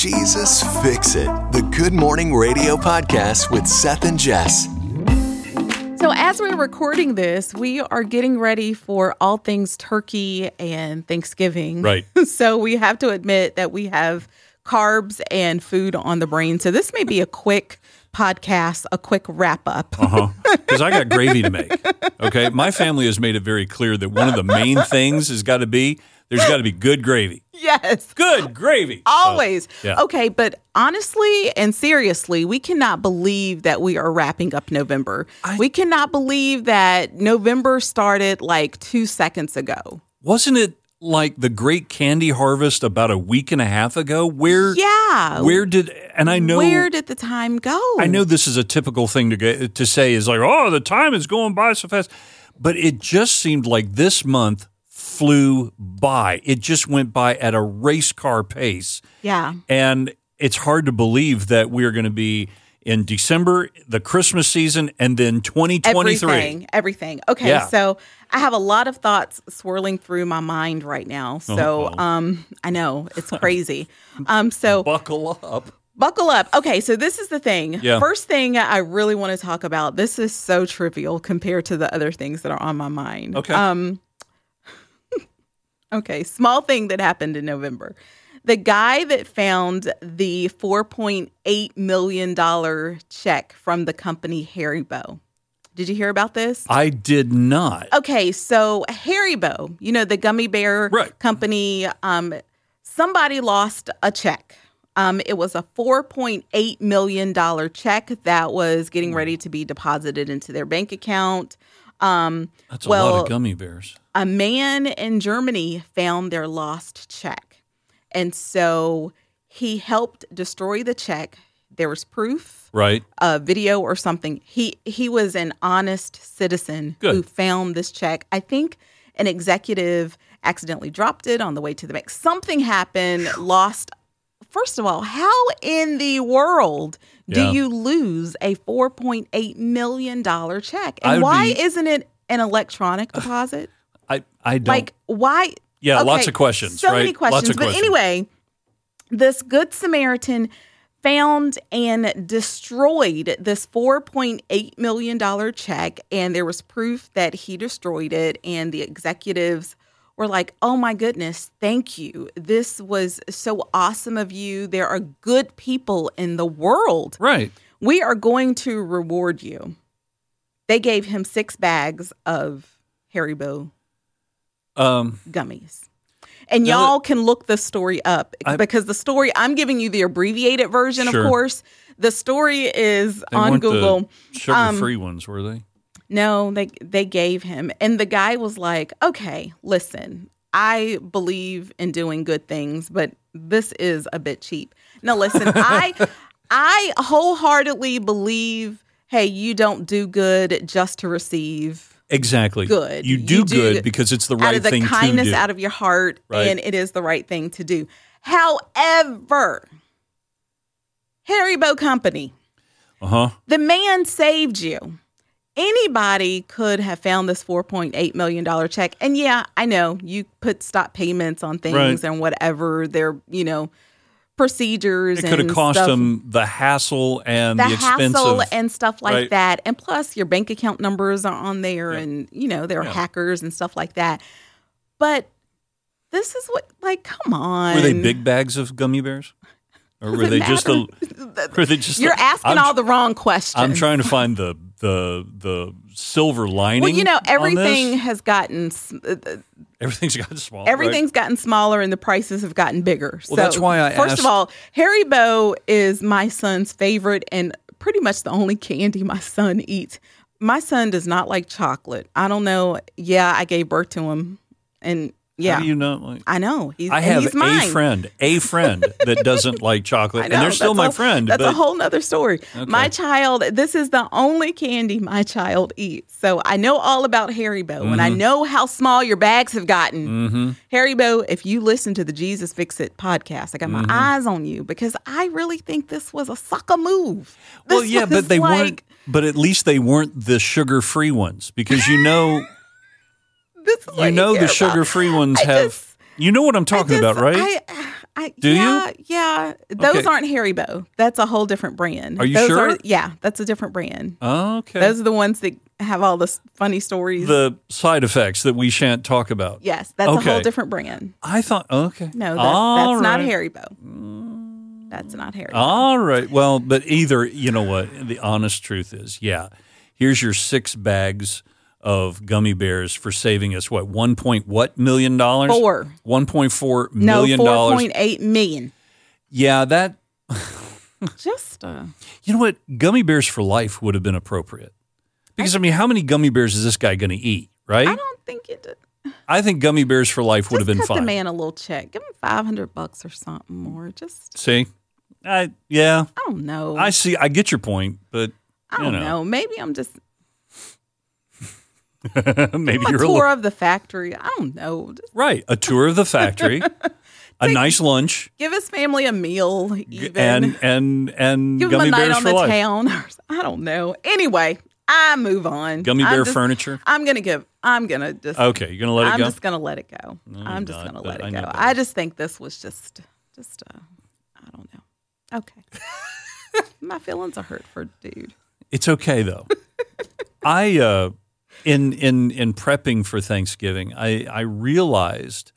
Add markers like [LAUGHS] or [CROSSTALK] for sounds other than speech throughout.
Jesus Fix It, the Good Morning Radio podcast with Seth and Jess. So, as we're recording this, we are getting ready for all things turkey and Thanksgiving. Right. [LAUGHS] so, we have to admit that we have carbs and food on the brain. So, this may be a quick podcast, a quick wrap up. Uh huh. Because [LAUGHS] I got gravy to make. Okay. My family has made it very clear that one of the main things has got to be there's got to be good gravy. [LAUGHS] yes. Good gravy. [LAUGHS] So, Always. yeah. Okay, but honestly and seriously, we cannot believe that we are wrapping up November. we cannot believe that November started like two seconds ago. wasn't it like the great candy harvest about a week and a half ago? Where, Yeah. where did, and I know, Where did the time go? I know this is a typical thing to get, to say is like, oh, the time is going by so fast. But it just seemed like this month flew by. It just went by at a race car pace. Yeah. And it's hard to believe that we're going to be in December, the Christmas season, and then 2023. Everything. Everything. Okay. Yeah. So I have a lot of thoughts swirling through my mind right now. So Uh-oh. um I know it's crazy. [LAUGHS] um so Buckle up. buckle up. Okay, so this is the thing. Yeah. First thing I really want to talk about. This is so trivial compared to the other things that are on my mind. Okay. Um Okay, small thing that happened in November. The guy that found the $4.8 million check from the company Haribo. Did you hear about this? I did not. Okay, so Haribo, you know, the gummy bear Right. company, um, somebody lost a check. Um, it was a $4.8 million check that was getting ready to be deposited into their bank account. Um, That's a well, lot of gummy bears. a man in Germany found their lost check. And so he helped destroy the check. There was proof, Right. a video or something. He he was an honest citizen Good. who found this check. I think an executive accidentally dropped it on the way to the bank. Something happened, lost First of all, how in the world do Yeah. you lose a $4.8 million check? And why be- isn't it an electronic deposit? I, I don't. like why Yeah, lots of questions, so many right? Lots questions of but questions. anyway this good samaritan found and destroyed this 4.8 million dollar check and there was proof that he destroyed it and the executives were like oh my goodness thank you this was so awesome of you there are good people in the world right. we are going to reward you they gave him six bags of haribo Um, gummies. And y'all can look the story up I- because the story, I'm giving you the abbreviated version, Sure. of course. The story is they on Google. Sugar-free ones, were they? No, they they gave him. And the guy was like, "Okay, listen. I believe in doing good things, but this is a bit cheap." No, listen. [LAUGHS] I I wholeheartedly believe, hey, you don't do good just to receive Exactly. good. You do, You do good because it's the out right of the thing kindness to do. out of your heart Right. and it is the right thing to do however Haribo company uh huh. the man saved you anybody could have found this 4.8 million dollar check and yeah i know you put stop payments on things Right. and whatever their you know procedures It could have cost stuff them the hassle and the, the, hassle and stuff like right. that. And plus, your bank account numbers are on there, Yeah. and you know there are Yeah. hackers and stuff like that. But this is what, like, come on. Were they big bags of gummy bears, or [LAUGHS] were they just a? [LAUGHS] Were they just? You're a- asking I'm, all the wrong questions. I'm trying to find the the the silver lining. Well, you know, everything has gotten uh, uh, Everything's gotten small. right? everything's gotten smaller, and the prices have gotten bigger. Well, so, that's why I first asked- of all, Haribo is my son's favorite, and pretty much the only candy my son eats. My son does not like chocolate. I don't know. Yeah, I gave birth to him, and yeah, How do you not like? I know. He's, I have he's a friend, a friend that doesn't [LAUGHS] like chocolate, I and they're still my friend. That's but a whole nother story. My child, this is the only candy my child eats. So I know all about Haribo, and Mm-hmm. I know how small your bags have gotten. Haribo, if you listen to the Jesus Fix It podcast, I got Mm-hmm. my eyes on you because I really think this was a sucker move. well, yeah, but they like, weren't. But at least they weren't the sugar-free ones because you know, This is you know, care the sugar-free ones I have. just- you know what I'm talking I about, right? I, I, Do you? yeah, Yeah, those Okay. aren't Haribo. That's a whole different brand. Are you those sure? yeah, that's a different brand. Okay. Those are the ones that have all the funny stories. the side effects that we shan't talk about. yes, that's a whole different brand. I thought, okay. No, that's not right. Haribo. That's not Haribo. All right. Well, but either, you know what? The honest truth is, yeah. Here's your six bags of gummy bears for saving us what one point what million dollars? Four. One point four no, million four dollars. point eight million. Yeah, that [LAUGHS] Just uh, you know what? Gummy bears for life would have been appropriate. Because I mean, how many gummy bears is this guy going to eat? Right? I don't think it. Did. I think gummy bears for life would have Just been cut fine. the man a little check. Give him five hundred bucks or something more. Just See, I yeah, I don't know. I see. I get your point, but I don't know. know. Maybe I'm just [LAUGHS] maybe a you're a tour little, of the factory. I don't know. Right. A tour of the factory, [LAUGHS] a nice lunch, give his family a meal, even. and and and give gummy a night on the life. town. [LAUGHS] I don't know. Anyway, I move on. Gummy I'm bear just- furniture. I'm gonna give. I'm gonna just. Okay, you're gonna let it I'm go. just gonna let it go. No, I'm just not, gonna let it go. better. I just think this was just, just. Uh, I don't know. Okay. My feelings are hurt for dude. It's okay though. I uh, in in in prepping for Thanksgiving, I I realized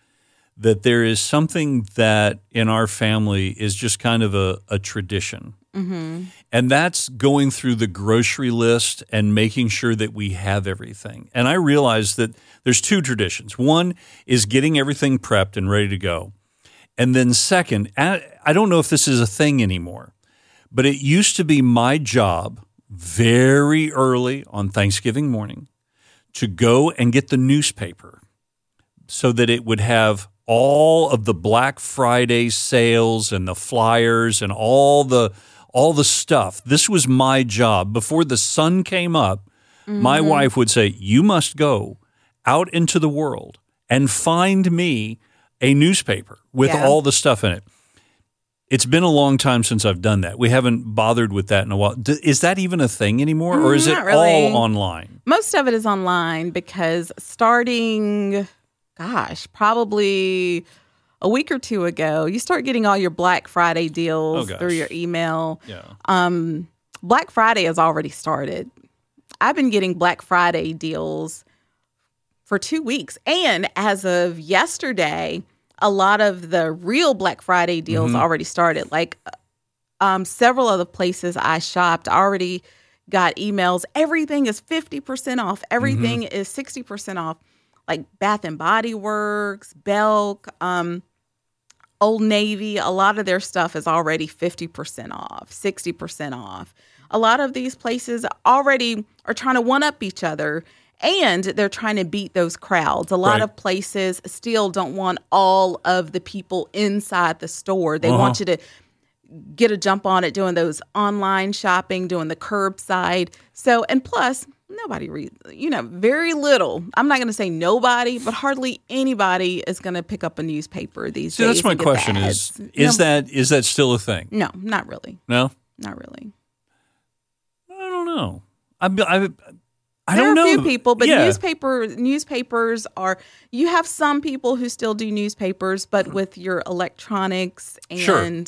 that there is something that in our family is just kind of a, a tradition. Mm-hmm. And that's going through the grocery list and making sure that we have everything. And I realized that there's two traditions. One is getting everything prepped and ready to go. And then second, I I don't know if this is a thing anymore, but it used to be my job very early on Thanksgiving morning to go and get the newspaper so that it would have all of the Black Friday sales and the flyers and all the all the stuff. This was my job. Before the sun came up, my mm-hmm. wife would say, "You must go out into the world and find me a newspaper with Yeah. all the stuff in it." It's been a long time since I've done that. We haven't bothered with that in a while. D- is that even a thing anymore, or is Mm, it really. all online? Most of it is online because starting, gosh, probably a week or two ago, you start getting all your Black Friday deals Oh, gosh. through your email. Yeah. Um, Black Friday has already started. I've been getting Black Friday deals for two weeks. And as of yesterday, a lot of the real Black Friday deals already started. Like um, several of the places I shopped already got emails. Everything is 50% off, everything is 60% off. Like Bath and Body Works, Belk, um, Old Navy, a lot of their stuff is already 50% off, 60% off. A lot of these places already are trying to one up each other and they're trying to beat those crowds. A lot Right. of places still don't want all of the people inside the store. They want uh-huh. you to get a jump on it doing those online shopping, doing the curbside. So, and plus, nobody reads, you know, very little. I'm not going to say nobody, but hardly anybody is going to pick up a newspaper these See, days. that's my and get the question: is is No, that is that still a thing? no, not really, No, not really. I don't know. I I, I there don't are know. a few people, but yeah. newspaper newspapers are. You have some people who still do newspapers, but with your electronics and. Sure.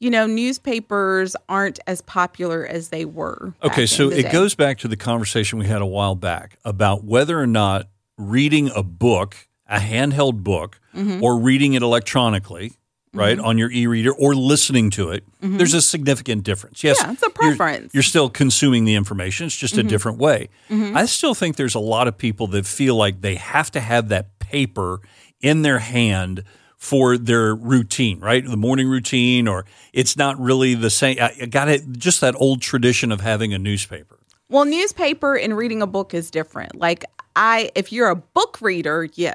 You know, newspapers aren't as popular as they were. Okay, so it day. goes back to the conversation we had a while back about whether or not reading a book, a handheld book, Mm-hmm. or reading it electronically, right, on your e-reader or listening to it, there's a significant difference. Yes, Mm-hmm. Yeah, it's a you're- preference. Mm-hmm. You're, still consuming the information. It's just a different way. I still think there's a lot of people that feel like they have to have that paper in their hand for their routine, right? The morning routine, or it's not really the same. I I got it. Just that old tradition of having a newspaper. Well, newspaper and reading a book is different. Like I, if you're a book reader, yeah,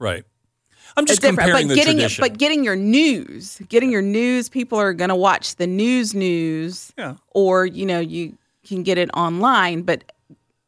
Right. I'm just different. comparing But the getting tradition. but getting your news, getting your news, people are going to watch the news news, Yeah. or you know you can get it online. But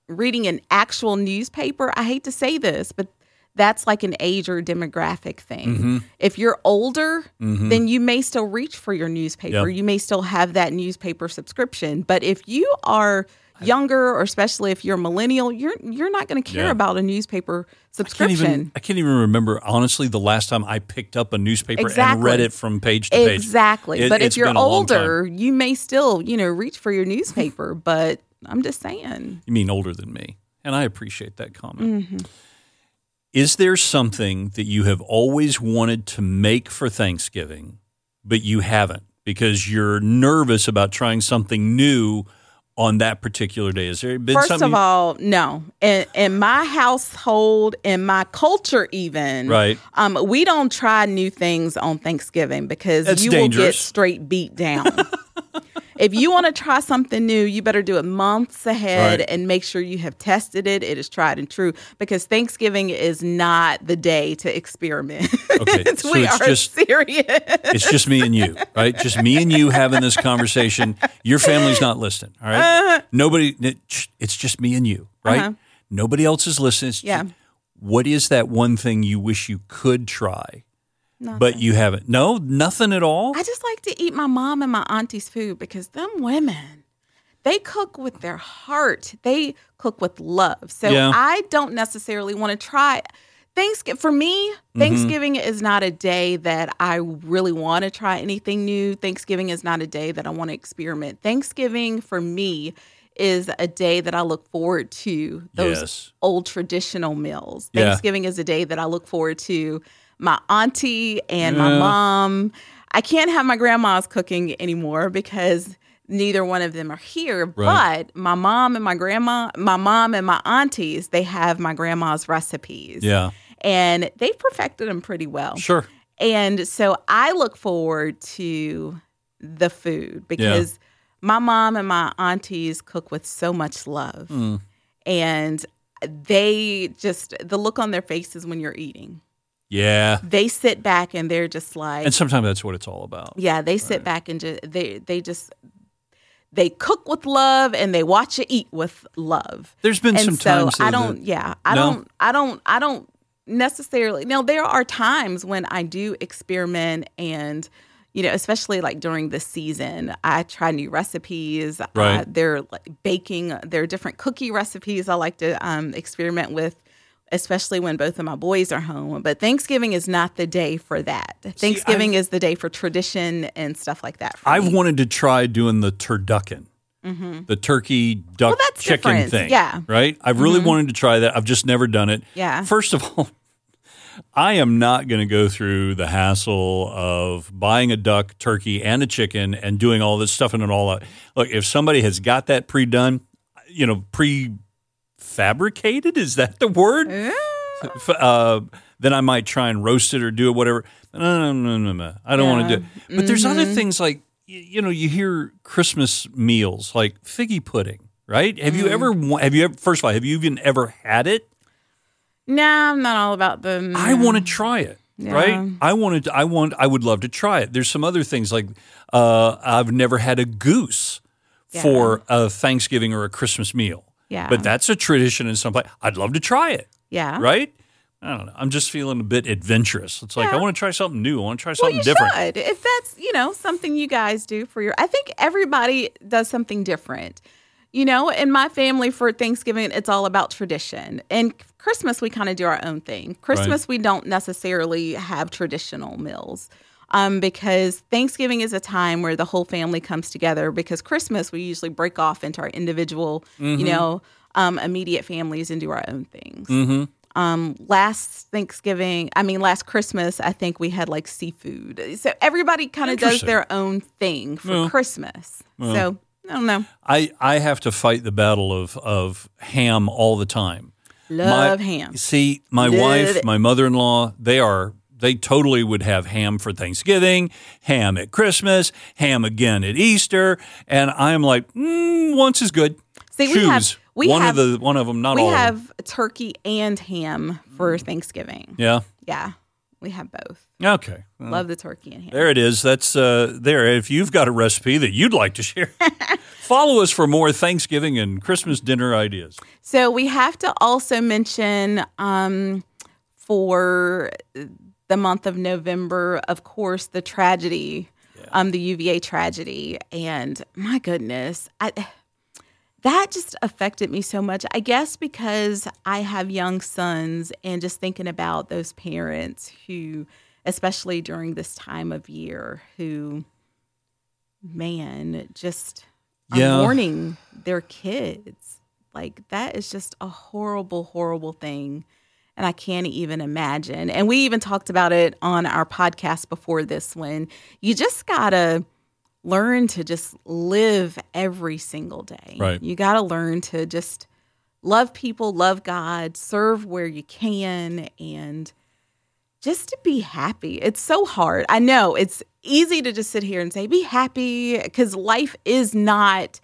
reading an actual newspaper, I hate to say this, but that's like an age or demographic thing. Mm-hmm. If you're older, then you may still reach for your newspaper. Yep. You may still have that newspaper subscription. But if you are younger, or especially if you're a millennial, you're you're not going to care Yeah. about a newspaper I can't subscription. even I can't even remember honestly the last time I picked up a newspaper and read it from page to page. Exactly. It- but if you're been a long time. older, you may still, you know, reach for your newspaper. [LAUGHS] but I'm just saying. You mean older than me. And I appreciate that comment. Mm-hmm. Is there something that you have always wanted to make for Thanksgiving, but you haven't because you're nervous about trying something new on that particular day? Is there been First something? of all, no. In, in my household, in my culture, even, Right. Um, we don't try new things on Thanksgiving because That's you will get straight beat down. If you want to try something new, you better do it months ahead Right. and make sure you have tested it. It is tried and true because Thanksgiving is not the day to experiment. Okay, It's- [LAUGHS] so we it's are just- serious. it's just me and you, right? Just me and you having this conversation. Your family's not listening, all right? Nobody. it- shh, It's just me and you, right? Uh-huh. Nobody else is listening. It's Yeah. just- what is that one thing you wish you could try, but you haven't? No, nothing at all. I just like to eat my mom and my auntie's food because them women, they cook with their heart. They cook with love. So Yeah. I don't necessarily want to try Thanksgiving for me, Mm-hmm. Thanksgiving is not a day that I really want to try anything new. Thanksgiving is not a day that I want to experiment. Thanksgiving for me is a day that I look forward to those Yes. old traditional meals. Yeah. Thanksgiving is a day that I look forward to my auntie and my mom. I can't have my grandma's cooking anymore because neither one of them are here. Right. But my mom and my grandma, my mom and my aunties, they have my grandma's recipes. yeah, And they've perfected them pretty well. sure. And so I look forward to the food because my mom and my aunties cook with so much love. Mm. And they just, the look on their faces when you're eating, Yeah, they sit back and they're just like, and sometimes that's what it's all about. yeah, they sit back and just, they, they just, they cook with love and they watch you eat with love There's been and some so times. I don't. that- yeah, I No? don't. I don't. I don't necessarily. Now there are times when I do experiment and. You know, especially like during the season, I try new recipes. Uh, Right. they're like baking. There are different cookie recipes I like to um, experiment with, especially when both of my boys are home. But Thanksgiving is not the day for that. Thanksgiving is the day for tradition and stuff like that. I've me. wanted to try doing the turducken, the turkey duck Mm-hmm. Well, chicken different. thing. Yeah. Mm-hmm. right. I've really wanted to try that. I've just never done it. Yeah. First of all, [LAUGHS] I am not going to go through the hassle of buying a duck, turkey, and a chicken and doing all this stuff and it all out. Look, if somebody has got that pre-done, you know, pre-fabricated, is that the word? F- uh, then I might try and roast it or do it, whatever. No, no, no, no, no. I don't want to do it. But there's other things like, you know, you hear Christmas meals like figgy pudding, right? Have you ever, have you ever, first of all, have you even ever had it? Nah, I'm not all about the. I want to try it. Yeah. Right, I wanted. To, I want. I would love to try it. There's some other things like uh, I've never had a goose for a Thanksgiving or a Christmas meal. Yeah. but that's a tradition in some place. I'd love to try it. Yeah. Right? I don't know. I'm just feeling a bit adventurous. It's like I want to try something new. I want to try Well, something you different. should. If that's, you know, something you guys do for your I think everybody does something different. You know, in my family for Thanksgiving, it's all about tradition. And Christmas, we kind of do our own thing. Christmas, we don't necessarily have traditional meals um, because Thanksgiving is a time where the whole family comes together. Because Christmas, we usually break off into our individual, Mm-hmm. you know, um, immediate families and do our own things. Mm-hmm. Um, last Thanksgiving, I mean, last Christmas, I think we had like seafood. So everybody kind of does their own thing for Well, Christmas. so I don't know. I, I have to fight the battle of, of ham all the time. Love my, ham. See, my Love wife, it. my mother in law, they are they totally would have ham for Thanksgiving, ham at Christmas, ham again at Easter, and I'm like, mm, once is good. See, we Choose have- we one have- of the one of them, not We all. of them. have turkey and ham for Thanksgiving. Yeah. Yeah, we have both. Okay. Well, Love the turkey and ham. There it is. That's uh, there. If you've got a recipe that you'd like to share, [LAUGHS] follow us for more Thanksgiving and Christmas dinner ideas. So we have to also mention um, for the month of November, of course, the tragedy, um, the UVA tragedy, and my goodness, I, that just affected me so much. I guess because I have young sons and just thinking about those parents who, especially during this time of year, who, man, just are Yeah. mourning their kids. Like that is just a horrible, horrible thing. And I can't even imagine. And we even talked about it on our podcast before this one. You just gotta learn to just live every single day. Right. You got to learn to just love people, love God, serve where you can, and just to be happy. It's so hard. I know it's easy to just sit here and say, be happy, because life is not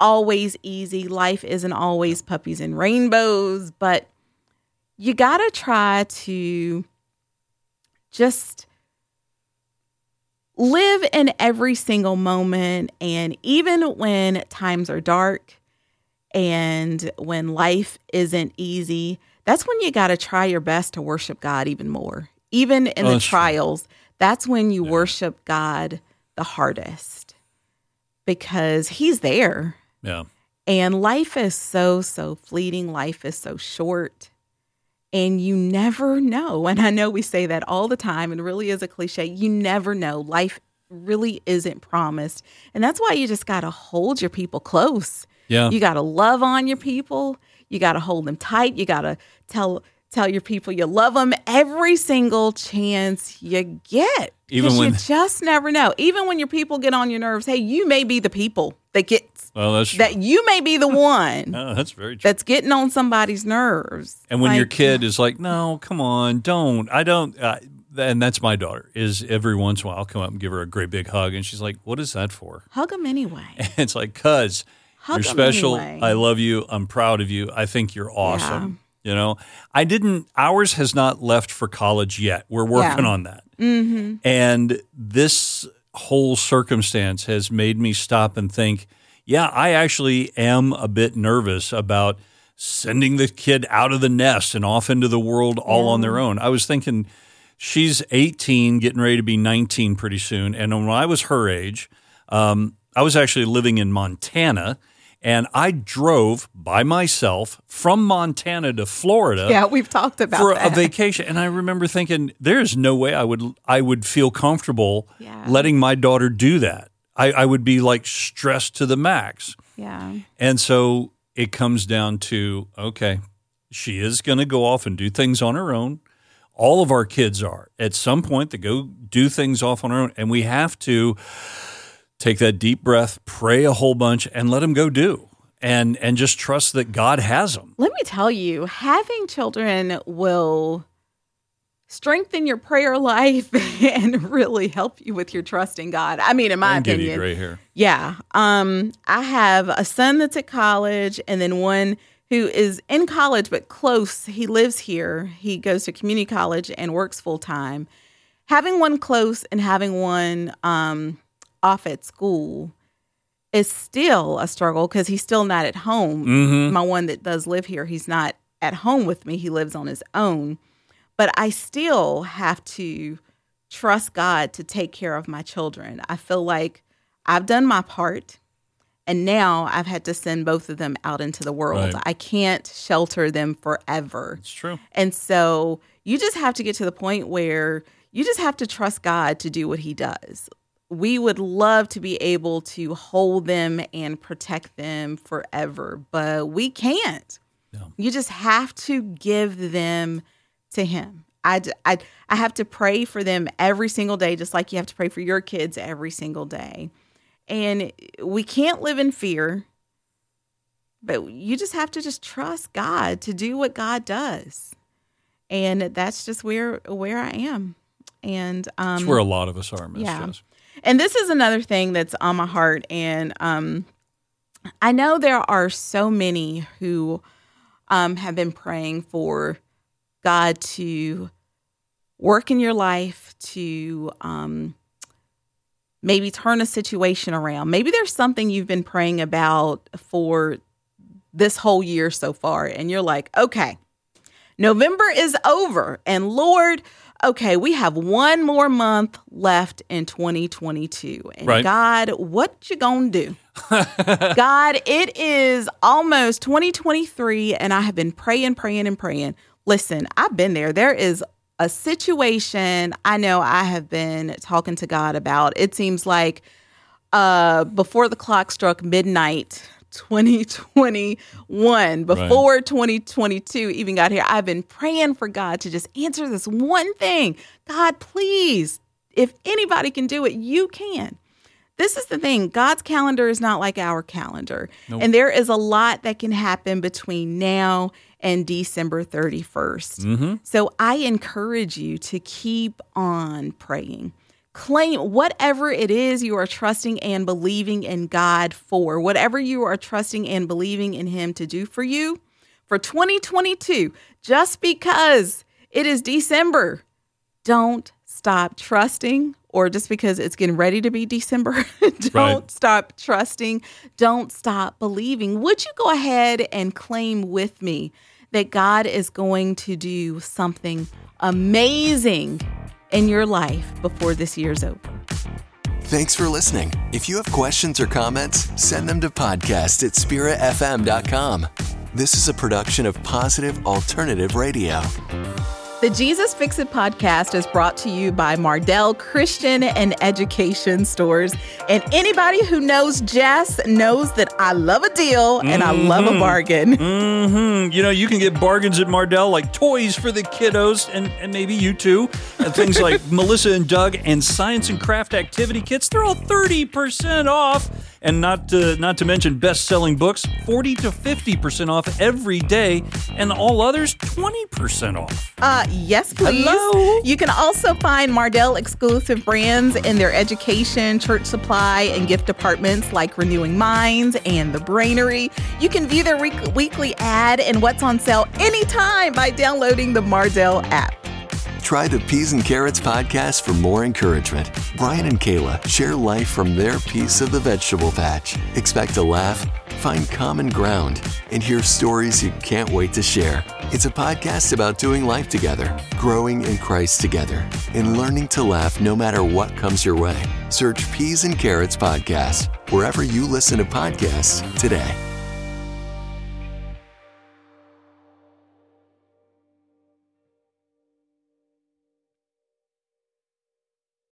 always easy. Life isn't always puppies and rainbows, but you got to try to just live in every single moment. And even when times are dark and when life isn't easy, that's when you got to try your best to worship God even more. Even in Oh, the that's true. trials, that's when you worship God the hardest because He's there. Yeah. And life is so, so fleeting. Life is so short. And you never know. [LAUGHS] And I know we say that all the time, and really is a cliche. You never know. Life really isn't promised. And that's why you just got to hold your people close. Yeah. You got to love on your people. You got to hold them tight. You got to tell tell your people you love them every single chance you get. Even 'Cause when- you just never know. Even when your people get on your nerves, hey, you may be the people that gets well, that's true. that you may be the [LAUGHS] one No, that's very true. that's getting on somebody's nerves. And when your kid is like, "No, come on, don't," I don't. Uh, and that's my daughter. Is every once in a while I'll come up and give her a great big hug, and she's like, "What is that for?" hug them anyway. [LAUGHS] it's like, "Cuz Hug you're special. anyway. I love you. I'm proud of you. I think you're awesome." You know, I didn't. Ours has not left for college yet. We're working Yeah. on that. Mm-hmm. And this whole circumstance has made me stop and think. Yeah, I actually am a bit nervous about sending the kid out of the nest and off into the world all on their own. I was thinking she's 18, getting ready to be 19 pretty soon. And when I was her age, um, I was actually living in Montana. And I drove by myself from Montana to Florida Yeah, we've talked about for a vacation. And I remember thinking, there's no way I would I would feel comfortable Yeah. letting my daughter do that. I, I would be like stressed to the max. yeah. And so it comes down to okay, she is going to go off and do things on her own. All of our kids are. At some point, they go do things off on their own. And we have to take that deep breath, pray a whole bunch, and let them go do. And, and just trust that God has them. Let me tell you, having children will strengthen your prayer life [LAUGHS] and really help you with your trust in God. I mean, in my and opinion. gray hair. Yeah. Um, I have a son that's at college and then one who is in college but close. He lives here. He goes to community college and works full time. Having one close and having one um, off at school is still a struggle because he's still not at home. Mm-hmm. My one that does live here, he's not at home with me. He lives on his own. But I still have to trust God to take care of my children. I feel like I've done my part. And now I've had to send both of them out into the world. Right. I can't shelter them forever. It's true. And so you just have to get to the point where you just have to trust God to do what He does. We would love to be able to hold them and protect them forever, but we can't. No. You just have to give them to Him. I, I, I have to pray for them every single day, just like you have to pray for your kids every single day. And we can't live in fear, but you just have to just trust God to do what God does. And that's just where where I am. And um That's where a lot of us are, Miss yeah. Jess. And this is another thing that's on my heart and um I know there are so many who um have been praying for God to work in your life to um maybe turn a situation around. Maybe there's something you've been praying about for this whole year so far and you're like, "Okay, November is over, and Lord, okay, we have one more month left in 2022. And Right. God, what you gonna do? [LAUGHS] God, it is almost 2023, and I have been praying, praying, and praying. Listen, I've been there. There is a situation I know I have been talking to God about. It seems like uh, before the clock struck midnight 2021, before 2022 even got here, I've been praying for God to just answer this one thing. God, please, if anybody can do it, you can. This is the thing God's calendar is not like our calendar. And there is a lot that can happen between now and December 31st. Mm-hmm. So I encourage you to keep on praying. Claim whatever it is you are trusting and believing in God for, whatever you are trusting and believing in Him to do for you for 2022, just because it is December don't stop trusting or just because it's getting ready to be December, [LAUGHS] don't Right. stop trusting, don't stop believing. Would you go ahead and claim with me that God is going to do something amazing in your life before this year's over? Thanks for listening. If you have questions or comments, send them to podcast at spiritfm.com. This is a production of Positive Alternative Radio. The Jesus Fix It podcast is brought to you by Mardel Christian and Education Stores. And anybody who knows Jess knows that I love a deal and I love a bargain. [LAUGHS] hmm You know, you can get bargains at Mardel, like toys for the kiddos, and, and maybe you too. And things [LAUGHS] like Melissa and Doug and science and craft activity kits. They're all thirty percent off, and not to, not to mention best-selling books, forty to fifty percent off every day, and all others twenty percent off. Uh, yes, please. Hello? You can also find Mardel exclusive brands in their education, church supply, and gift departments like Renewing Minds and The Brainery. You can view their week- weekly ad and what's on sale anytime by downloading the Mardel app. Try the Peas and Carrots podcast for more encouragement. Brian and Kayla share life from their piece of the vegetable patch. Expect to laugh, find common ground, and hear stories you can't wait to share. It's a podcast about doing life together, growing in Christ together, and learning to laugh no matter what comes your way. Search Peas and Carrots Podcast wherever you listen to podcasts today.